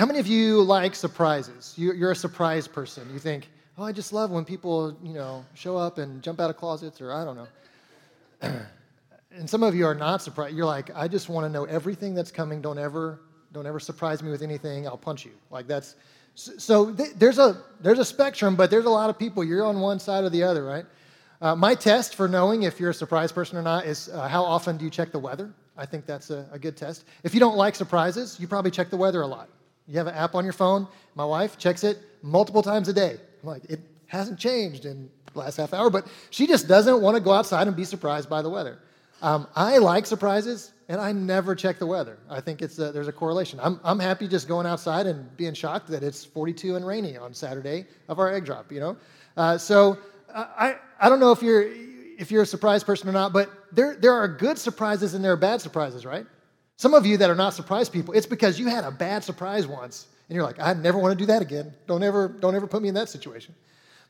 how many of you like surprises? You, you're a surprise person. You think, oh, I just love when people, you know, show up and jump out of closets, or I don't know. and some of you are not surprised. You're like, I just want to know everything that's coming. Don't ever, don't ever surprise me with anything. I'll punch you. Like that's. So th- there's a there's a spectrum, but there's a lot of people. You're on one side or the other, right? Uh, my test for knowing if you're a surprise person or not is uh, how often do you check the weather? I think that's a, a good test. If you don't like surprises, you probably check the weather a lot. You have an app on your phone. My wife checks it multiple times a day. I'm like, it hasn't changed in the last half hour, but she just doesn't want to go outside and be surprised by the weather. Um, I like surprises, and I never check the weather. I think it's a, there's a correlation. I'm, I'm happy just going outside and being shocked that it's 42 and rainy on Saturday of our egg drop, you know? Uh, so I, I don't know if you're, if you're a surprise person or not, but there, there are good surprises and there are bad surprises, right? Some of you that are not surprise people, it's because you had a bad surprise once, and you're like, I never want to do that again. Don't ever, don't ever put me in that situation.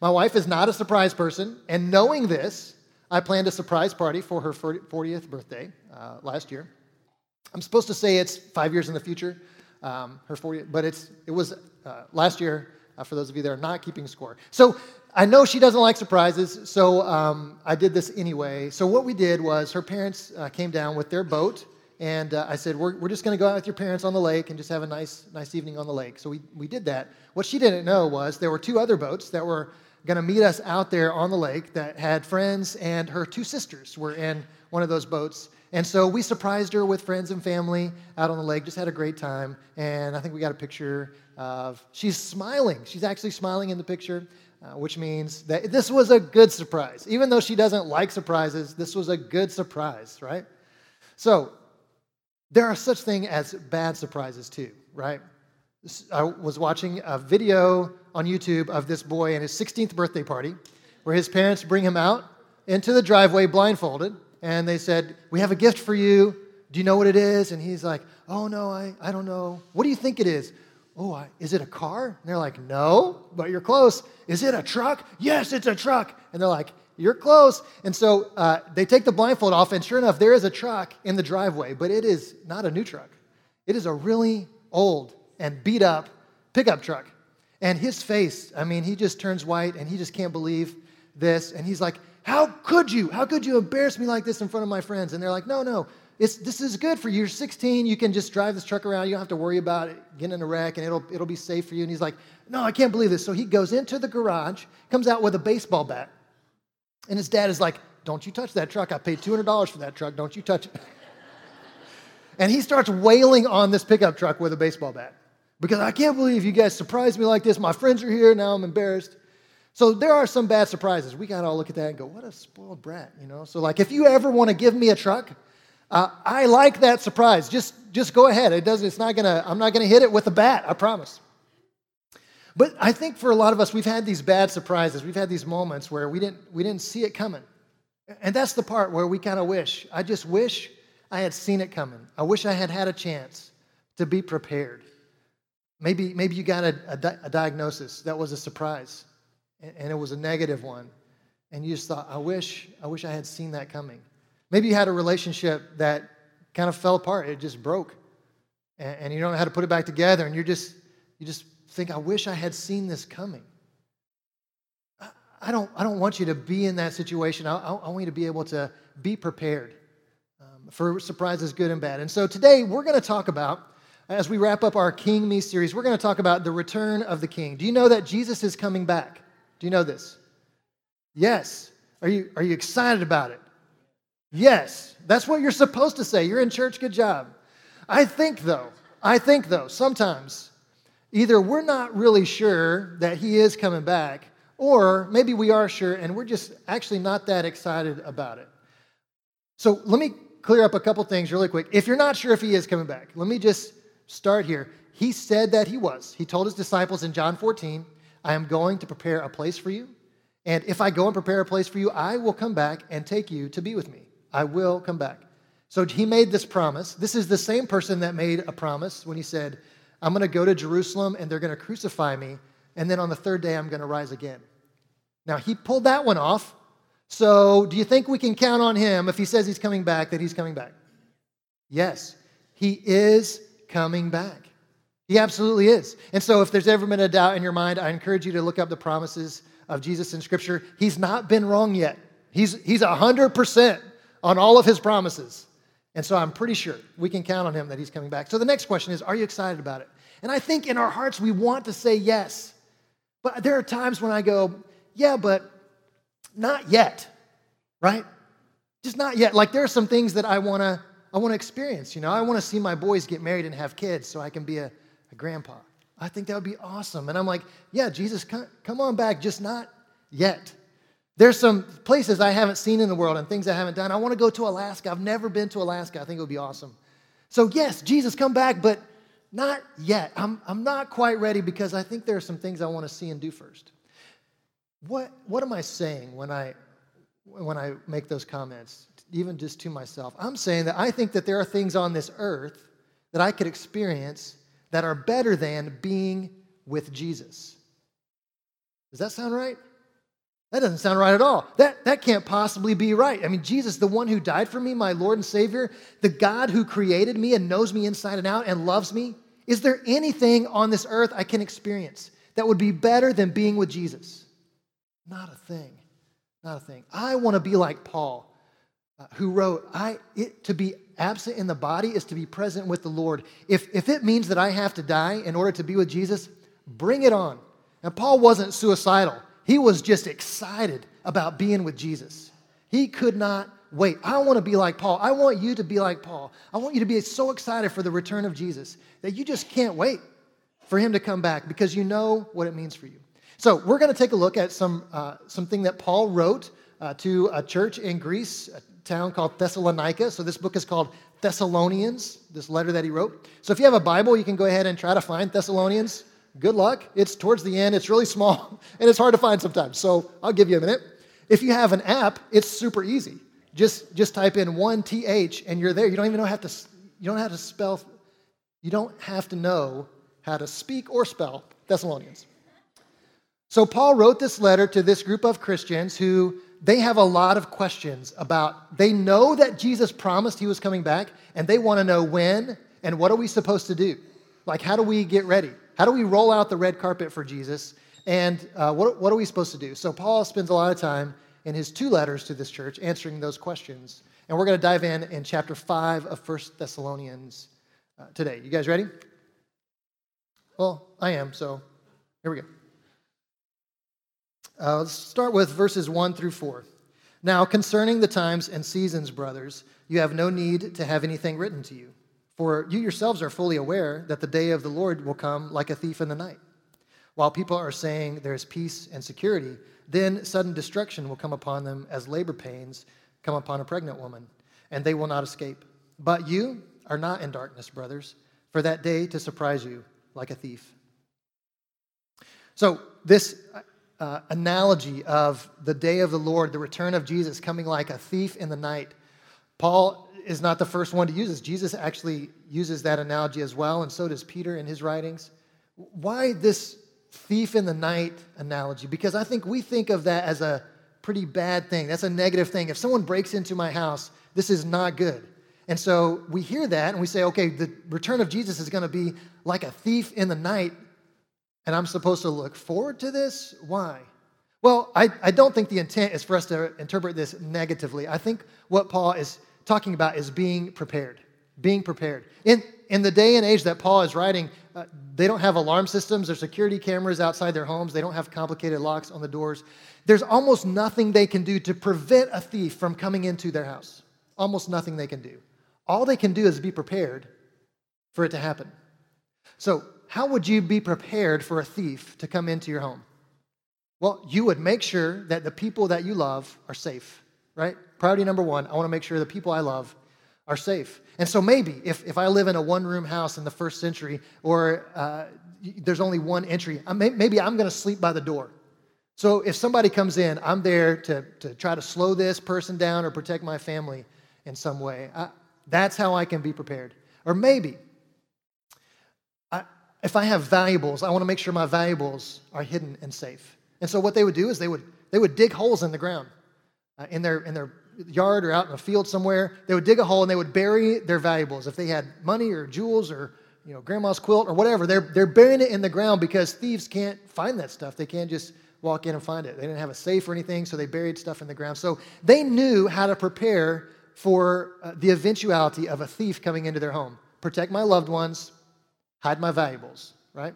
My wife is not a surprise person, and knowing this, I planned a surprise party for her 40th birthday uh, last year. I'm supposed to say it's five years in the future, um, her 40th, but it's, it was uh, last year, uh, for those of you that are not keeping score. So I know she doesn't like surprises, so um, I did this anyway. So what we did was her parents uh, came down with their boat, and uh, I said, we're, we're just going to go out with your parents on the lake and just have a nice, nice evening on the lake. So we, we did that. What she didn't know was there were two other boats that were going to meet us out there on the lake that had friends, and her two sisters were in one of those boats. And so we surprised her with friends and family out on the lake, just had a great time. And I think we got a picture of, she's smiling. She's actually smiling in the picture uh, which means that this was a good surprise. Even though she doesn't like surprises, this was a good surprise, right? So, there are such things as bad surprises too, right? I was watching a video on YouTube of this boy and his 16th birthday party where his parents bring him out into the driveway blindfolded and they said, We have a gift for you. Do you know what it is? And he's like, Oh, no, I, I don't know. What do you think it is? Oh, I, is it a car? And they're like, No, but you're close. Is it a truck? Yes, it's a truck. And they're like, You're close. And so uh, they take the blindfold off, and sure enough, there is a truck in the driveway, but it is not a new truck. It is a really old and beat up pickup truck. And his face, I mean, he just turns white and he just can't believe this. And he's like, How could you? How could you embarrass me like this in front of my friends? And they're like, No, no, it's, this is good for you. You're 16. You can just drive this truck around. You don't have to worry about it, getting in a wreck, and it'll, it'll be safe for you. And he's like, No, I can't believe this. So he goes into the garage, comes out with a baseball bat. And his dad is like, Don't you touch that truck. I paid $200 for that truck. Don't you touch it. and he starts wailing on this pickup truck with a baseball bat because I can't believe you guys surprised me like this. My friends are here. Now I'm embarrassed. So there are some bad surprises. We got to all look at that and go, What a spoiled brat, you know? So, like, if you ever want to give me a truck, uh, I like that surprise. Just, just go ahead. It doesn't, it's not gonna, I'm not gonna hit it with a bat, I promise. But I think for a lot of us, we've had these bad surprises. We've had these moments where we didn't, we didn't see it coming. And that's the part where we kind of wish. I just wish I had seen it coming. I wish I had had a chance to be prepared. Maybe, maybe you got a, a, di- a diagnosis that was a surprise and, and it was a negative one. And you just thought, I wish, I wish I had seen that coming. Maybe you had a relationship that kind of fell apart, it just broke. And, and you don't know how to put it back together, and you're just, you just think, I wish I had seen this coming. I don't, I don't want you to be in that situation. I, I want you to be able to be prepared um, for surprises, good and bad. And so today we're going to talk about, as we wrap up our King Me series, we're going to talk about the return of the King. Do you know that Jesus is coming back? Do you know this? Yes. Are you, are you excited about it? Yes, that's what you're supposed to say. You're in church, good job. I think, though, I think, though, sometimes either we're not really sure that he is coming back, or maybe we are sure and we're just actually not that excited about it. So let me clear up a couple things really quick. If you're not sure if he is coming back, let me just start here. He said that he was. He told his disciples in John 14, I am going to prepare a place for you. And if I go and prepare a place for you, I will come back and take you to be with me. I will come back. So he made this promise. This is the same person that made a promise when he said, I'm going to go to Jerusalem and they're going to crucify me, and then on the third day I'm going to rise again. Now, he pulled that one off. So, do you think we can count on him if he says he's coming back that he's coming back? Yes, he is coming back. He absolutely is. And so, if there's ever been a doubt in your mind, I encourage you to look up the promises of Jesus in Scripture. He's not been wrong yet. He's, he's 100% on all of his promises. And so, I'm pretty sure we can count on him that he's coming back. So, the next question is Are you excited about it? And I think in our hearts, we want to say yes. But there are times when I go, Yeah, but not yet, right? Just not yet. Like, there are some things that I want to. I want to experience, you know. I want to see my boys get married and have kids so I can be a, a grandpa. I think that would be awesome. And I'm like, yeah, Jesus, come, come on back, just not yet. There's some places I haven't seen in the world and things I haven't done. I want to go to Alaska. I've never been to Alaska. I think it would be awesome. So, yes, Jesus, come back, but not yet. I'm, I'm not quite ready because I think there are some things I want to see and do first. What, what am I saying when I, when I make those comments, even just to myself? I'm saying that I think that there are things on this earth that I could experience that are better than being with Jesus. Does that sound right? That doesn't sound right at all. That, that can't possibly be right. I mean, Jesus, the one who died for me, my Lord and Savior, the God who created me and knows me inside and out and loves me, is there anything on this earth I can experience that would be better than being with Jesus? Not a thing. Not a thing. I want to be like Paul, uh, who wrote, I, it, To be absent in the body is to be present with the Lord. If, if it means that I have to die in order to be with Jesus, bring it on. And Paul wasn't suicidal. He was just excited about being with Jesus. He could not wait. I want to be like Paul. I want you to be like Paul. I want you to be so excited for the return of Jesus that you just can't wait for him to come back because you know what it means for you. So we're going to take a look at some uh, something that Paul wrote uh, to a church in Greece, a town called Thessalonica. So this book is called Thessalonians. This letter that he wrote. So if you have a Bible, you can go ahead and try to find Thessalonians good luck. It's towards the end, it's really small, and it's hard to find sometimes. So I'll give you a minute. If you have an app, it's super easy. Just, just type in one TH and you're there. You don't even know how to, you don't have to spell, you don't have to know how to speak or spell Thessalonians. So Paul wrote this letter to this group of Christians who they have a lot of questions about, they know that Jesus promised he was coming back, and they want to know when and what are we supposed to do? Like, how do we get ready? How do we roll out the red carpet for Jesus? And uh, what, what are we supposed to do? So, Paul spends a lot of time in his two letters to this church answering those questions. And we're going to dive in in chapter 5 of First Thessalonians uh, today. You guys ready? Well, I am, so here we go. Uh, let's start with verses 1 through 4. Now, concerning the times and seasons, brothers, you have no need to have anything written to you for you yourselves are fully aware that the day of the Lord will come like a thief in the night. While people are saying there is peace and security, then sudden destruction will come upon them as labor pains come upon a pregnant woman, and they will not escape. But you are not in darkness, brothers, for that day to surprise you like a thief. So, this uh, analogy of the day of the Lord, the return of Jesus coming like a thief in the night, Paul is not the first one to use this. Jesus actually uses that analogy as well, and so does Peter in his writings. Why this thief in the night analogy? Because I think we think of that as a pretty bad thing. That's a negative thing. If someone breaks into my house, this is not good. And so we hear that and we say, okay, the return of Jesus is going to be like a thief in the night, and I'm supposed to look forward to this? Why? Well, I, I don't think the intent is for us to interpret this negatively. I think what Paul is talking about is being prepared. Being prepared. In, in the day and age that Paul is writing, uh, they don't have alarm systems or security cameras outside their homes. They don't have complicated locks on the doors. There's almost nothing they can do to prevent a thief from coming into their house. Almost nothing they can do. All they can do is be prepared for it to happen. So, how would you be prepared for a thief to come into your home? Well, you would make sure that the people that you love are safe right? Priority number one, I want to make sure the people I love are safe. And so maybe if, if I live in a one room house in the first century or uh, there's only one entry, maybe I'm going to sleep by the door. So if somebody comes in, I'm there to, to try to slow this person down or protect my family in some way. I, that's how I can be prepared. Or maybe if I have valuables, I want to make sure my valuables are hidden and safe. And so what they would do is they would, they would dig holes in the ground uh, in, their, in their yard or out in a field somewhere. They would dig a hole and they would bury their valuables. If they had money or jewels or you know, grandma's quilt or whatever. They're, they're burying it in the ground because thieves can't find that stuff. They can't just walk in and find it. They didn't have a safe or anything, so they buried stuff in the ground. So they knew how to prepare for uh, the eventuality of a thief coming into their home. Protect my loved ones, hide my valuables, right?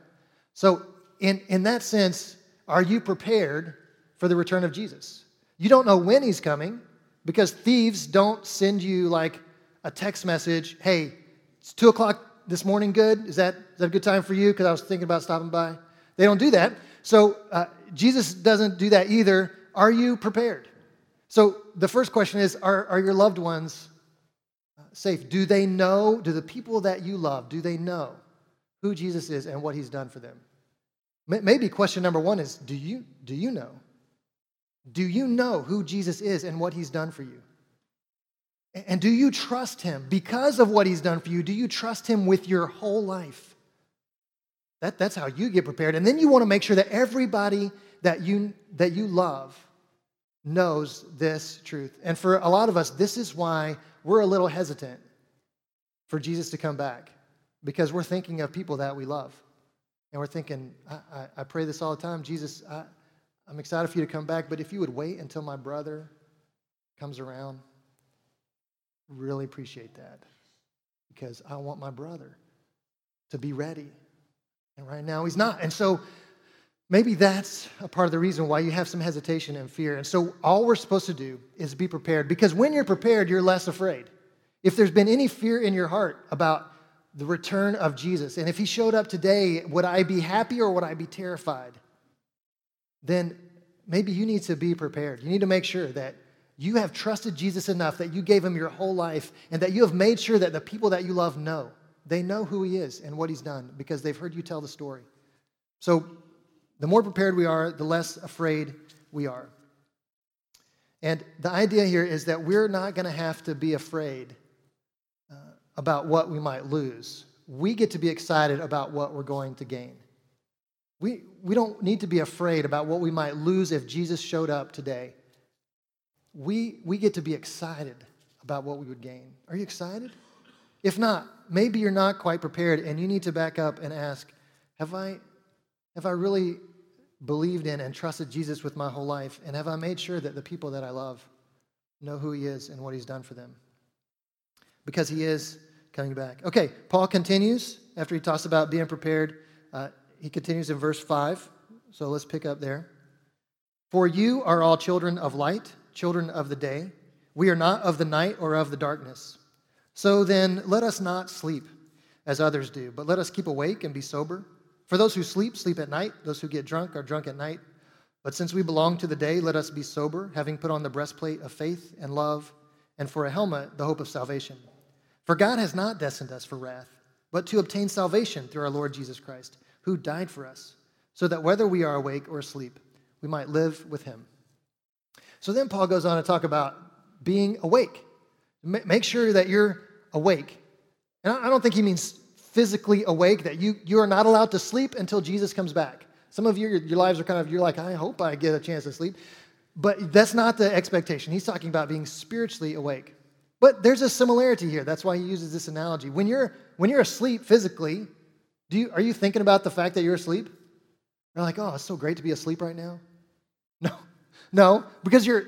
So, in, in that sense, are you prepared for the return of Jesus? You don't know when he's coming because thieves don't send you like a text message, hey, it's two o'clock this morning good? Is that, is that a good time for you? Because I was thinking about stopping by. They don't do that. So uh, Jesus doesn't do that either. Are you prepared? So the first question is Are, are your loved ones uh, safe? Do they know, do the people that you love, do they know who Jesus is and what he's done for them? Maybe question number one is Do you, do you know? Do you know who Jesus is and what he's done for you? And do you trust him because of what he's done for you? Do you trust him with your whole life? That, that's how you get prepared. And then you want to make sure that everybody that you, that you love knows this truth. And for a lot of us, this is why we're a little hesitant for Jesus to come back because we're thinking of people that we love. And we're thinking, I, I, I pray this all the time Jesus, I, I'm excited for you to come back, but if you would wait until my brother comes around, really appreciate that because I want my brother to be ready. And right now he's not. And so maybe that's a part of the reason why you have some hesitation and fear. And so all we're supposed to do is be prepared because when you're prepared, you're less afraid. If there's been any fear in your heart about the return of Jesus, and if he showed up today, would I be happy or would I be terrified? Then maybe you need to be prepared. You need to make sure that you have trusted Jesus enough that you gave him your whole life and that you have made sure that the people that you love know. They know who he is and what he's done because they've heard you tell the story. So, the more prepared we are, the less afraid we are. And the idea here is that we're not going to have to be afraid uh, about what we might lose. We get to be excited about what we're going to gain. We, we don't need to be afraid about what we might lose if Jesus showed up today we, we get to be excited about what we would gain. Are you excited? If not, maybe you're not quite prepared and you need to back up and ask, have I, have I really believed in and trusted Jesus with my whole life? And have I made sure that the people that I love know who he is and what he's done for them? Because he is coming back. Okay, Paul continues after he talks about being prepared. Uh, he continues in verse 5. So let's pick up there. For you are all children of light children of the day. We are not of the night or of the darkness. So then, let us not sleep as others do, but let us keep awake and be sober. For those who sleep, sleep at night. Those who get drunk are drunk at night. But since we belong to the day, let us be sober, having put on the breastplate of faith and love, and for a helmet, the hope of salvation. For God has not destined us for wrath, but to obtain salvation through our Lord Jesus Christ, who died for us, so that whether we are awake or asleep, we might live with him. So then Paul goes on to talk about being awake. Make sure that you're awake. And I don't think he means physically awake, that you, you are not allowed to sleep until Jesus comes back. Some of you, your, your lives are kind of, you're like, I hope I get a chance to sleep. But that's not the expectation. He's talking about being spiritually awake. But there's a similarity here. That's why he uses this analogy. When you're, when you're asleep physically, do you, are you thinking about the fact that you're asleep? You're like, oh, it's so great to be asleep right now. No, no, because you're,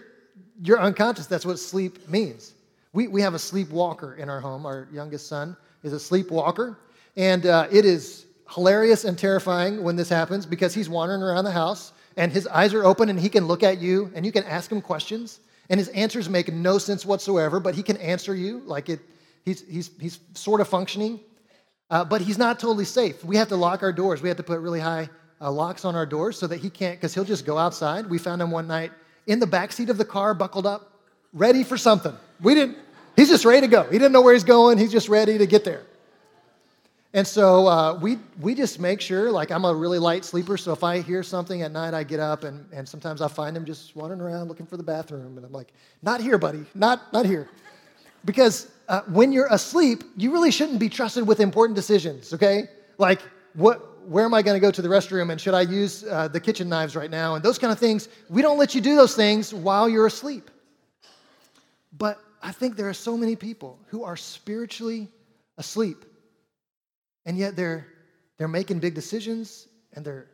you're unconscious. That's what sleep means. We, we have a sleepwalker in our home. Our youngest son is a sleepwalker. And uh, it is hilarious and terrifying when this happens because he's wandering around the house and his eyes are open and he can look at you and you can ask him questions. And his answers make no sense whatsoever, but he can answer you like it, he's, he's, he's sort of functioning. Uh, but he's not totally safe. We have to lock our doors. We have to put really high uh, locks on our doors so that he can't, because he'll just go outside. We found him one night in the back seat of the car, buckled up, ready for something. We didn't, he's just ready to go. He didn't know where he's going, he's just ready to get there. And so uh, we, we just make sure, like I'm a really light sleeper, so if I hear something at night, I get up and, and sometimes I find him just wandering around looking for the bathroom. And I'm like, not here, buddy, not, not here. Because uh, when you're asleep, you really shouldn't be trusted with important decisions, okay? Like, what, where am I going to go to the restroom and should I use uh, the kitchen knives right now? And those kind of things. We don't let you do those things while you're asleep. But I think there are so many people who are spiritually asleep. and yet they're, they're making big decisions and they're,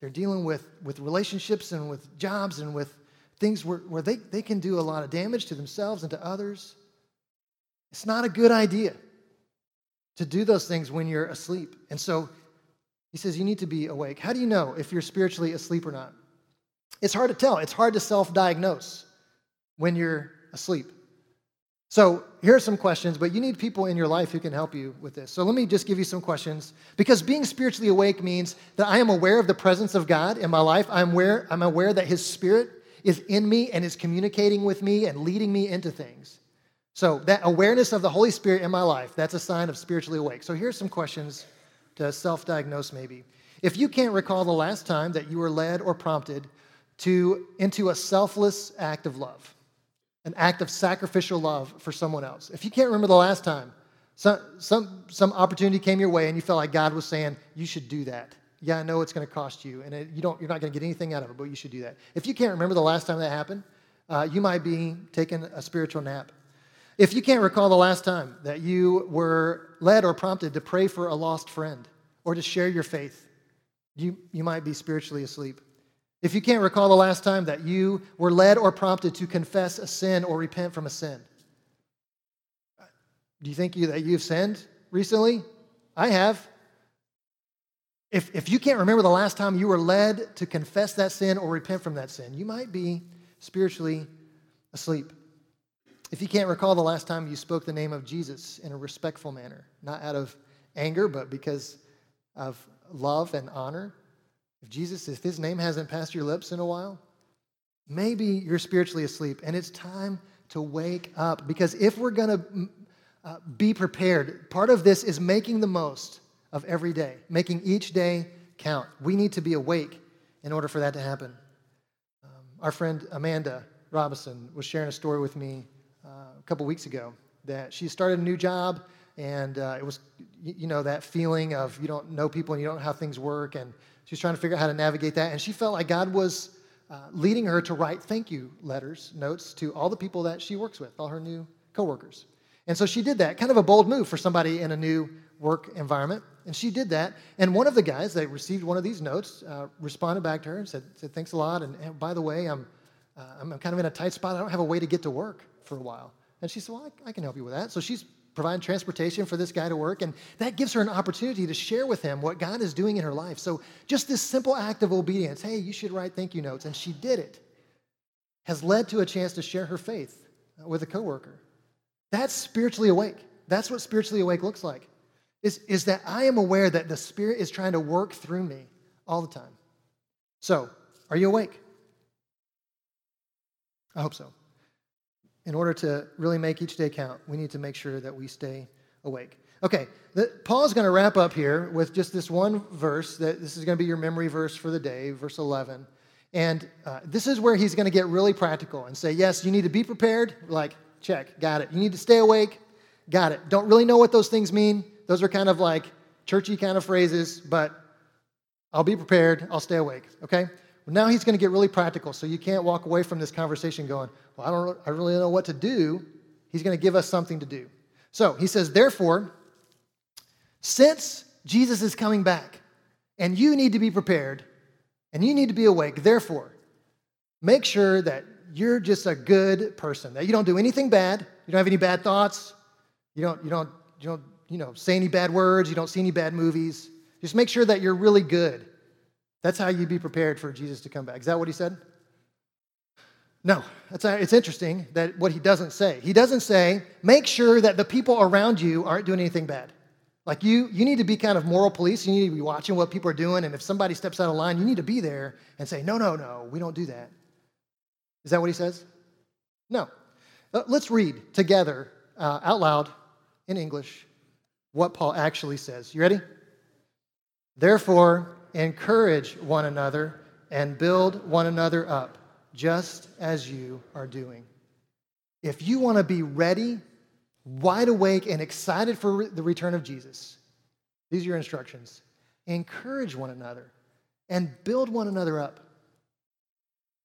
they're dealing with, with relationships and with jobs and with things where, where they, they can do a lot of damage to themselves and to others. It's not a good idea to do those things when you're asleep. And so he says you need to be awake. How do you know if you're spiritually asleep or not? It's hard to tell. It's hard to self diagnose when you're asleep. So here are some questions, but you need people in your life who can help you with this. So let me just give you some questions. Because being spiritually awake means that I am aware of the presence of God in my life. I'm aware, I'm aware that His Spirit is in me and is communicating with me and leading me into things. So that awareness of the Holy Spirit in my life, that's a sign of spiritually awake. So here's some questions to self-diagnose maybe. If you can't recall the last time that you were led or prompted to into a selfless act of love, an act of sacrificial love for someone else. If you can't remember the last time, some, some, some opportunity came your way and you felt like God was saying, you should do that. Yeah, I know it's going to cost you, and it, you don't, you're not going to get anything out of it, but you should do that. If you can't remember the last time that happened, uh, you might be taking a spiritual nap. If you can't recall the last time that you were led or prompted to pray for a lost friend or to share your faith, you, you might be spiritually asleep. If you can't recall the last time that you were led or prompted to confess a sin or repent from a sin, do you think you, that you've sinned recently? I have. If, if you can't remember the last time you were led to confess that sin or repent from that sin, you might be spiritually asleep. If you can't recall the last time you spoke the name of Jesus in a respectful manner, not out of anger, but because of love and honor, if Jesus, if his name hasn't passed your lips in a while, maybe you're spiritually asleep and it's time to wake up. Because if we're going to uh, be prepared, part of this is making the most of every day, making each day count. We need to be awake in order for that to happen. Um, our friend Amanda Robinson was sharing a story with me a couple weeks ago that she started a new job and uh, it was you know that feeling of you don't know people and you don't know how things work and She's trying to figure out how to navigate that. And she felt like God was uh, leading her to write thank you letters, notes to all the people that she works with, all her new coworkers. And so she did that, kind of a bold move for somebody in a new work environment. And she did that. And one of the guys that received one of these notes uh, responded back to her and said, said Thanks a lot. And, and by the way, I'm, uh, I'm kind of in a tight spot. I don't have a way to get to work for a while. And she said, Well, I, I can help you with that. So she's providing transportation for this guy to work. And that gives her an opportunity to share with him what God is doing in her life. So just this simple act of obedience hey, you should write thank you notes. And she did it, has led to a chance to share her faith with a coworker. That's spiritually awake. That's what spiritually awake looks like. Is, is that I am aware that the Spirit is trying to work through me all the time. So, are you awake? I hope so in order to really make each day count, we need to make sure that we stay awake. Okay, the, Paul's going to wrap up here with just this one verse. That this is going to be your memory verse for the day, verse 11. And uh, this is where he's going to get really practical and say, yes, you need to be prepared. Like, check, got it. You need to stay awake. Got it. Don't really know what those things mean. Those are kind of like churchy kind of phrases, but I'll be prepared. I'll stay awake. Okay? Now he's going to get really practical, so you can't walk away from this conversation going, well, I don't, I really don't know what to do. He's going to give us something to do. So he says, therefore, since Jesus is coming back, and you need to be prepared, and you need to be awake, therefore, make sure that you're just a good person, that you don't do anything bad, you don't have any bad thoughts, you don't, you don't, you don't, you know, say any bad words, you don't see any bad movies. Just make sure that you're really good. That's how you be prepared for Jesus to come back. Is that what he said? No, that's, it's interesting that what he doesn't say. He doesn't say, make sure that the people around you aren't doing anything bad. Like you, you need to be kind of moral police. You need to be watching what people are doing. And if somebody steps out of line, you need to be there and say, no, no, no, we don't do that. Is that what he says? No. Uh, let's read together uh, out loud in English what Paul actually says. You ready? Therefore, encourage one another and build one another up, just as you are doing. If you want to be ready, wide awake, and excited for the return of Jesus, these are your instructions. Encourage one another and build one another up.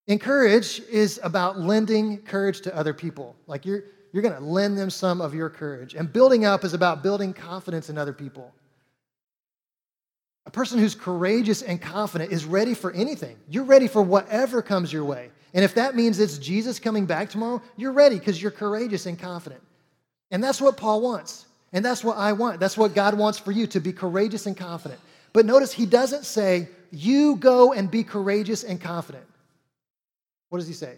Encourage is about lending courage to other people. Like you're, you're going to lend them some of your courage. And building up is about building confidence in other people. A person who's courageous and confident is ready for anything. You're ready for whatever comes your way. And if that means it's Jesus coming back tomorrow, you're ready because you're courageous and confident. And that's what Paul wants. And that's what I want. That's what God wants for you to be courageous and confident. But notice he doesn't say, you go and be courageous and confident. What does he say?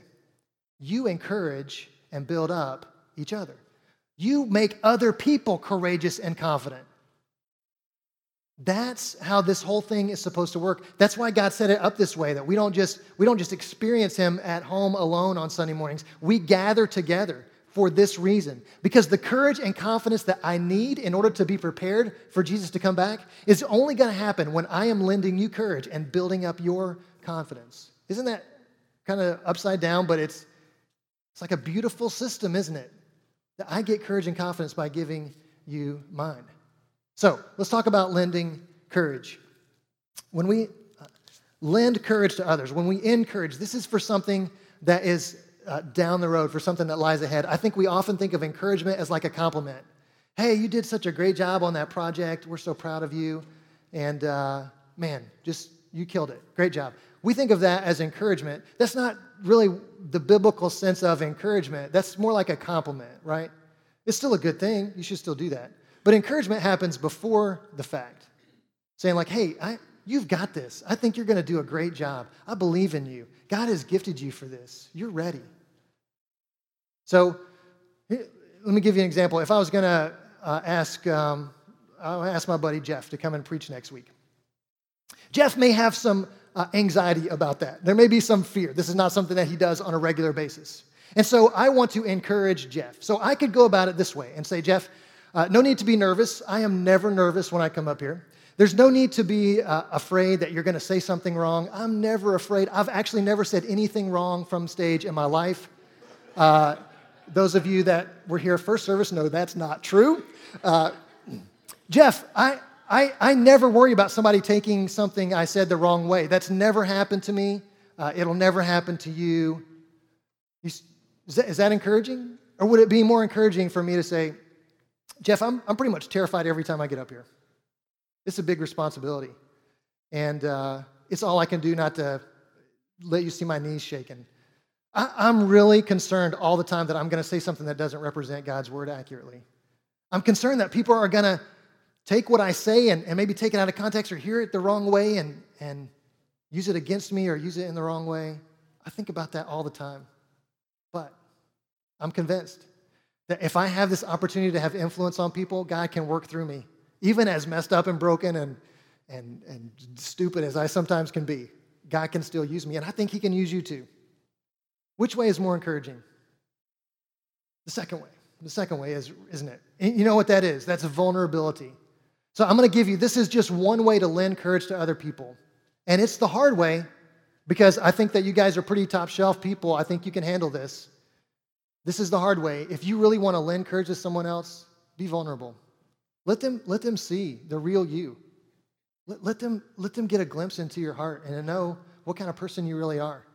You encourage and build up each other. You make other people courageous and confident. That's how this whole thing is supposed to work. That's why God set it up this way that we don't just we don't just experience him at home alone on Sunday mornings. We gather together for this reason. Because the courage and confidence that I need in order to be prepared for Jesus to come back is only going to happen when I am lending you courage and building up your confidence. Isn't that kind of upside down, but it's it's like a beautiful system, isn't it? That I get courage and confidence by giving you mine. So let's talk about lending courage. When we uh, lend courage to others, when we encourage, this is for something that is uh, down the road, for something that lies ahead. I think we often think of encouragement as like a compliment. Hey, you did such a great job on that project. We're so proud of you. And uh, man, just you killed it. Great job. We think of that as encouragement. That's not really the biblical sense of encouragement. That's more like a compliment, right? It's still a good thing. You should still do that. But encouragement happens before the fact, saying, like, hey, I, you've got this. I think you're going to do a great job. I believe in you. God has gifted you for this. You're ready. So let me give you an example. If I was going to uh, ask, um, I'll ask my buddy Jeff to come and preach next week. Jeff may have some uh, anxiety about that. There may be some fear. This is not something that he does on a regular basis. And so I want to encourage Jeff. So I could go about it this way and say, Jeff, uh, no need to be nervous. I am never nervous when I come up here. There's no need to be uh, afraid that you're going to say something wrong. I'm never afraid. I've actually never said anything wrong from stage in my life. Uh, those of you that were here first service know that's not true. Uh, Jeff, I, I, I never worry about somebody taking something I said the wrong way. That's never happened to me. Uh, it'll never happen to you. you is, that, is that encouraging? Or would it be more encouraging for me to say, Jeff, I'm, I'm pretty much terrified every time I get up here. It's a big responsibility. And uh, it's all I can do not to let you see my knees shaking. I, I'm really concerned all the time that I'm going to say something that doesn't represent God's word accurately. I'm concerned that people are going to take what I say and, and maybe take it out of context or hear it the wrong way and, and use it against me or use it in the wrong way. I think about that all the time. But I'm convinced that if I have this opportunity to have influence on people, God can work through me, even as messed up and broken and, and, and stupid as I sometimes can be. God can still use me, and I think He can use you too. Which way is more encouraging? The second way. The second way is, isn't it? You know what that is? That's vulnerability. So I'm going to give you this is just one way to lend courage to other people. And it's the hard way because I think that you guys are pretty top shelf people. I think you can handle this. This is the hard way. If you really want to lend courage to someone else, be vulnerable. Let them, let them see the real you. Let, let, them, let them get a glimpse into your heart and to know what kind of person you really are.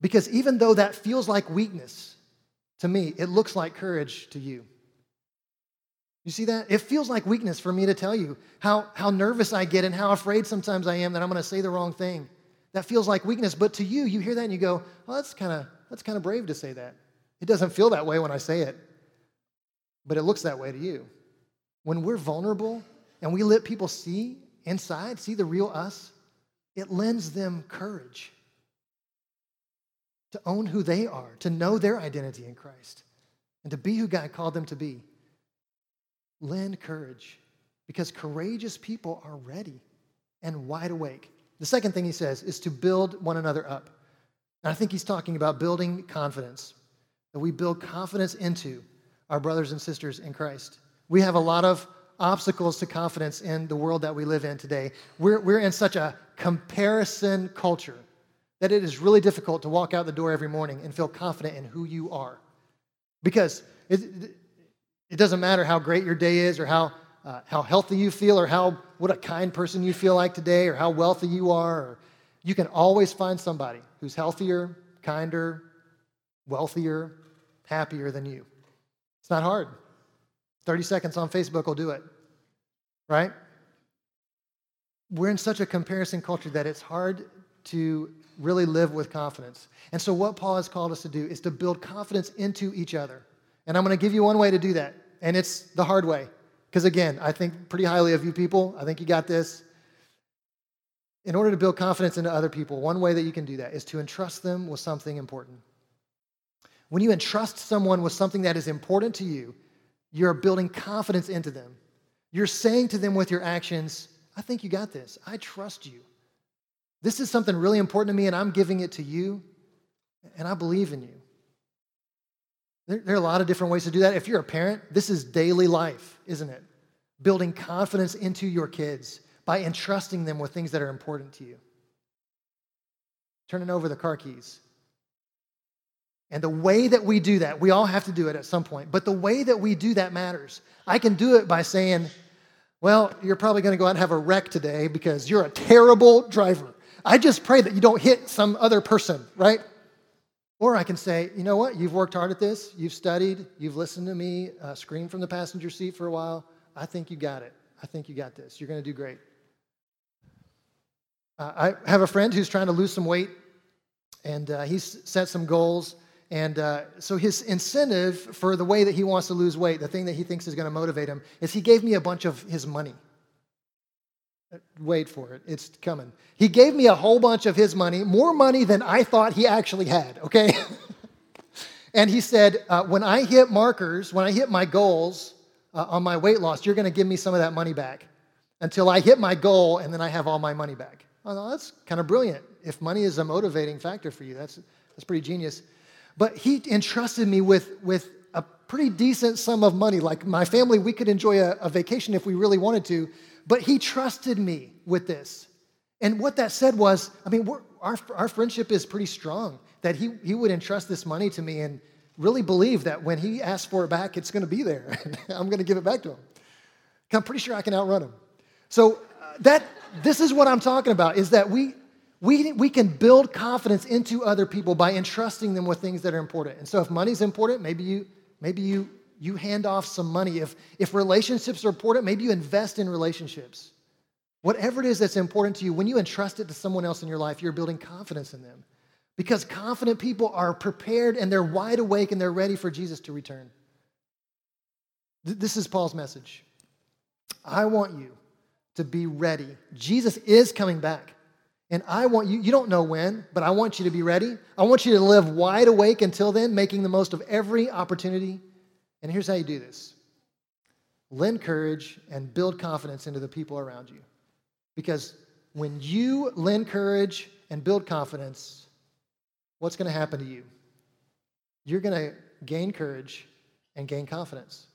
Because even though that feels like weakness to me, it looks like courage to you. You see that? It feels like weakness for me to tell you how, how nervous I get and how afraid sometimes I am that I'm going to say the wrong thing. That feels like weakness. But to you, you hear that and you go, well, that's kind of that's kind of brave to say that. It doesn't feel that way when I say it, but it looks that way to you. When we're vulnerable and we let people see inside, see the real us, it lends them courage to own who they are, to know their identity in Christ, and to be who God called them to be. Lend courage because courageous people are ready and wide awake. The second thing he says is to build one another up. And I think he's talking about building confidence, that we build confidence into our brothers and sisters in Christ. We have a lot of obstacles to confidence in the world that we live in today. We're, we're in such a comparison culture that it is really difficult to walk out the door every morning and feel confident in who you are. Because it, it doesn't matter how great your day is or how, uh, how healthy you feel or how, what a kind person you feel like today or how wealthy you are. You can always find somebody who's healthier, kinder, wealthier, happier than you. It's not hard. 30 seconds on Facebook will do it, right? we're in such a comparison culture that it's hard to really live with confidence. And so, what Paul has called us to do is to build confidence into each other. And I'm going to give you one way to do that, and it's the hard way. Because again, I think pretty highly of you people. I think you got this. In order to build confidence into other people, one way that you can do that is to entrust them with something important. When you entrust someone with something that is important to you, you're building confidence into them. You're saying to them with your actions, I think you got this. I trust you. This is something really important to me, and I'm giving it to you, and I believe in you. There, there, are a lot of different ways to do that. If you're a parent, this is daily life, isn't it? Building confidence into your kids by entrusting them with things that are important to you. Turning over the car keys. And the way that we do that, we all have to do it at some point, but the way that we do that matters. I can do it by saying, Well, you're probably going to go out and have a wreck today because you're a terrible driver. I just pray that you don't hit some other person, right? Or I can say, you know what? You've worked hard at this. You've studied. You've listened to me uh, scream from the passenger seat for a while. I think you got it. I think you got this. You're going to do great. Uh, I have a friend who's trying to lose some weight, and uh, he's set some goals. And uh, so his incentive for the way that he wants to lose weight, the thing that he thinks is going to motivate him, is he gave me a bunch of his money. Wait for it, it's coming. He gave me a whole bunch of his money, more money than I thought he actually had, okay? and he said, uh, When I hit markers, when I hit my goals uh, on my weight loss, you're going to give me some of that money back until I hit my goal and then I have all my money back. That's kind of brilliant. If money is a motivating factor for you, that's, that's pretty genius. But he entrusted me with, with a pretty decent sum of money. Like my family, we could enjoy a, a vacation if we really wanted to, but he trusted me with this. And what that said was, I mean, our, our friendship is pretty strong, that he, he would entrust this money to me and really believe that when he asks for it back, it's going to be there. I'm going to give it back to him. I'm pretty sure I can outrun him. So uh, that this is what I'm talking about is that we, we, we can build confidence into other people by entrusting them with things that are important. And so if money's important, maybe you, maybe you you hand off some money. If, if relationships are important, maybe you invest in relationships. Whatever it is that's important to you, when you entrust it to someone else in your life, you're building confidence in them. Because confident people are prepared and they're wide awake and they're ready for Jesus to return. This is Paul's message. I want you to be ready. Jesus is coming back. And I want you, you don't know when, but I want you to be ready. I want you to live wide awake until then, making the most of every opportunity and here's how you do this lend courage and build confidence into the people around you. Because when you lend courage and build confidence, what's going to happen to you? You're going to gain courage and gain confidence.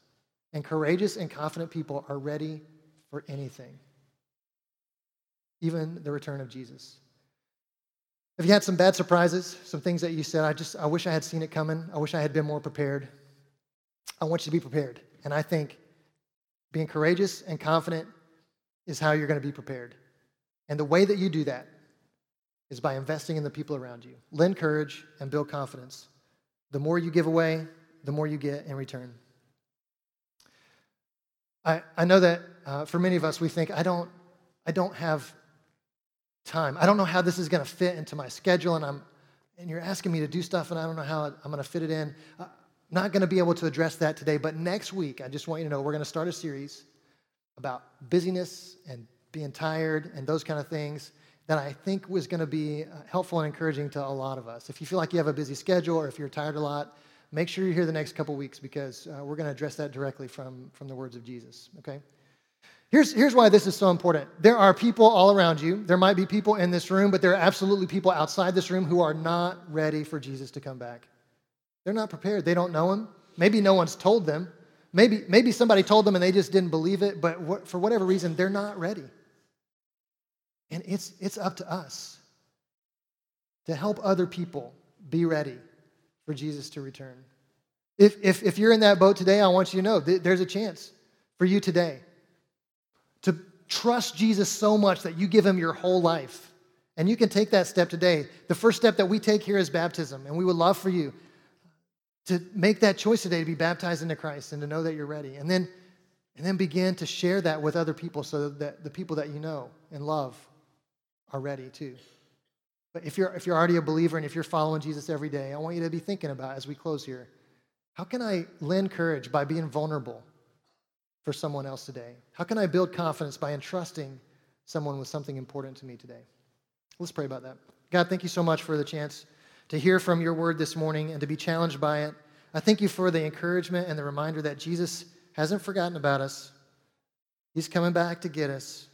And courageous and confident people are ready for anything, even the return of Jesus. Have you had some bad surprises? Some things that you said, I just, I wish I had seen it coming. I wish I had been more prepared. I want you to be prepared. And I think being courageous and confident is how you're going to be prepared. And the way that you do that is by investing in the people around you. Lend courage and build confidence. The more you give away, the more you get in return. I, I know that uh, for many of us, we think, I don't, I don't have time. I don't know how this is going to fit into my schedule, and, I'm, and you're asking me to do stuff, and I don't know how I'm going to fit it in. Uh, not going to be able to address that today, but next week, I just want you to know we're going to start a series about busyness and being tired and those kind of things that I think was going to be uh, helpful and encouraging to a lot of us. If you feel like you have a busy schedule or if you're tired a lot, make sure you're here the next couple weeks because uh, we're going to address that directly from, from the words of Jesus, okay? Here's, here's why this is so important. There are people all around you. There might be people in this room, but there are absolutely people outside this room who are not ready for Jesus to come back. They're not prepared. They don't know him. Maybe no one's told them. Maybe, maybe somebody told them and they just didn't believe it, but for whatever reason, they're not ready. And it's, it's up to us to help other people be ready for Jesus to return. If, if, if you're in that boat today, I want you to know there's a chance for you today to trust Jesus so much that you give him your whole life. And you can take that step today. The first step that we take here is baptism, and we would love for you to make that choice today to be baptized into Christ and to know that you're ready. And then And then begin to share that with other people so that the people that you know and love are ready too. But if you're, if you're already a believer and if you're following Jesus every day, I want you to be thinking about as we close here how can I lend courage by being vulnerable for someone else today? How can I build confidence by entrusting someone with something important to me today? Let's pray about that. God, thank you so much for the chance to hear from your word this morning and to be challenged by it. I thank you for the encouragement and the reminder that Jesus hasn't forgotten about us. He's coming back to get us.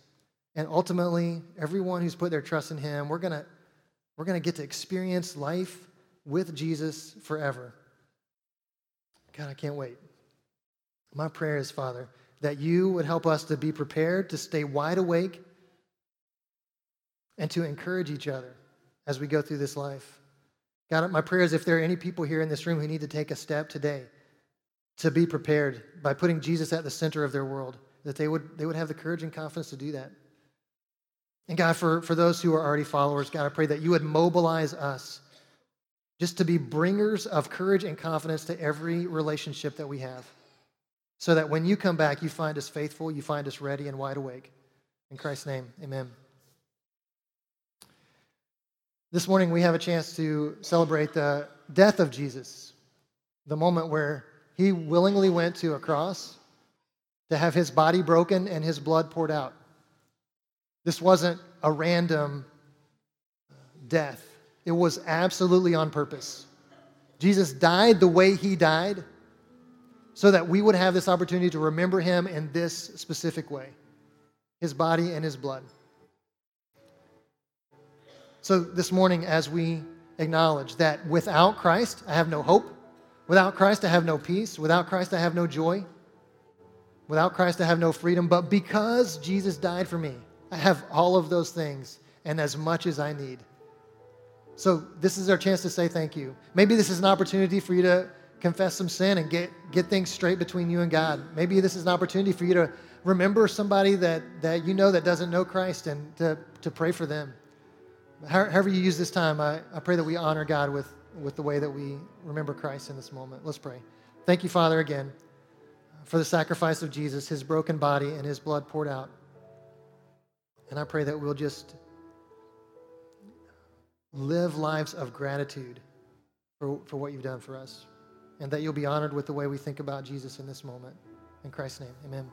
And ultimately, everyone who's put their trust in him, we're going to we're going to get to experience life with Jesus forever. God, I can't wait. My prayer is, Father, that you would help us to be prepared to stay wide awake and to encourage each other as we go through this life. God, my prayer is if there are any people here in this room who need to take a step today to be prepared by putting Jesus at the center of their world, that they would, they would have the courage and confidence to do that. And God, for, for those who are already followers, God, I pray that you would mobilize us just to be bringers of courage and confidence to every relationship that we have. So that when you come back, you find us faithful, you find us ready and wide awake. In Christ's name, amen. This morning, we have a chance to celebrate the death of Jesus, the moment where he willingly went to a cross to have his body broken and his blood poured out. This wasn't a random uh, death, it was absolutely on purpose. Jesus died the way he died so that we would have this opportunity to remember him in this specific way his body and his blood. So, this morning, as we acknowledge that without Christ, I have no hope. Without Christ, I have no peace. Without Christ, I have no joy. Without Christ, I have no freedom. But because Jesus died for me, I have all of those things and as much as I need. So, this is our chance to say thank you. Maybe this is an opportunity for you to confess some sin and get, get things straight between you and God. Maybe this is an opportunity for you to remember somebody that, that you know that doesn't know Christ and to, to pray for them however you use this time, I, I pray that we honor God with, with the way that we remember Christ in this moment. Let's pray. Thank you, Father, again, for the sacrifice of Jesus, his broken body, and his blood poured out. And I pray that we'll just live lives of gratitude for, for what you've done for us, and that you'll be honored with the way we think about Jesus in this moment. In Christ's name, amen.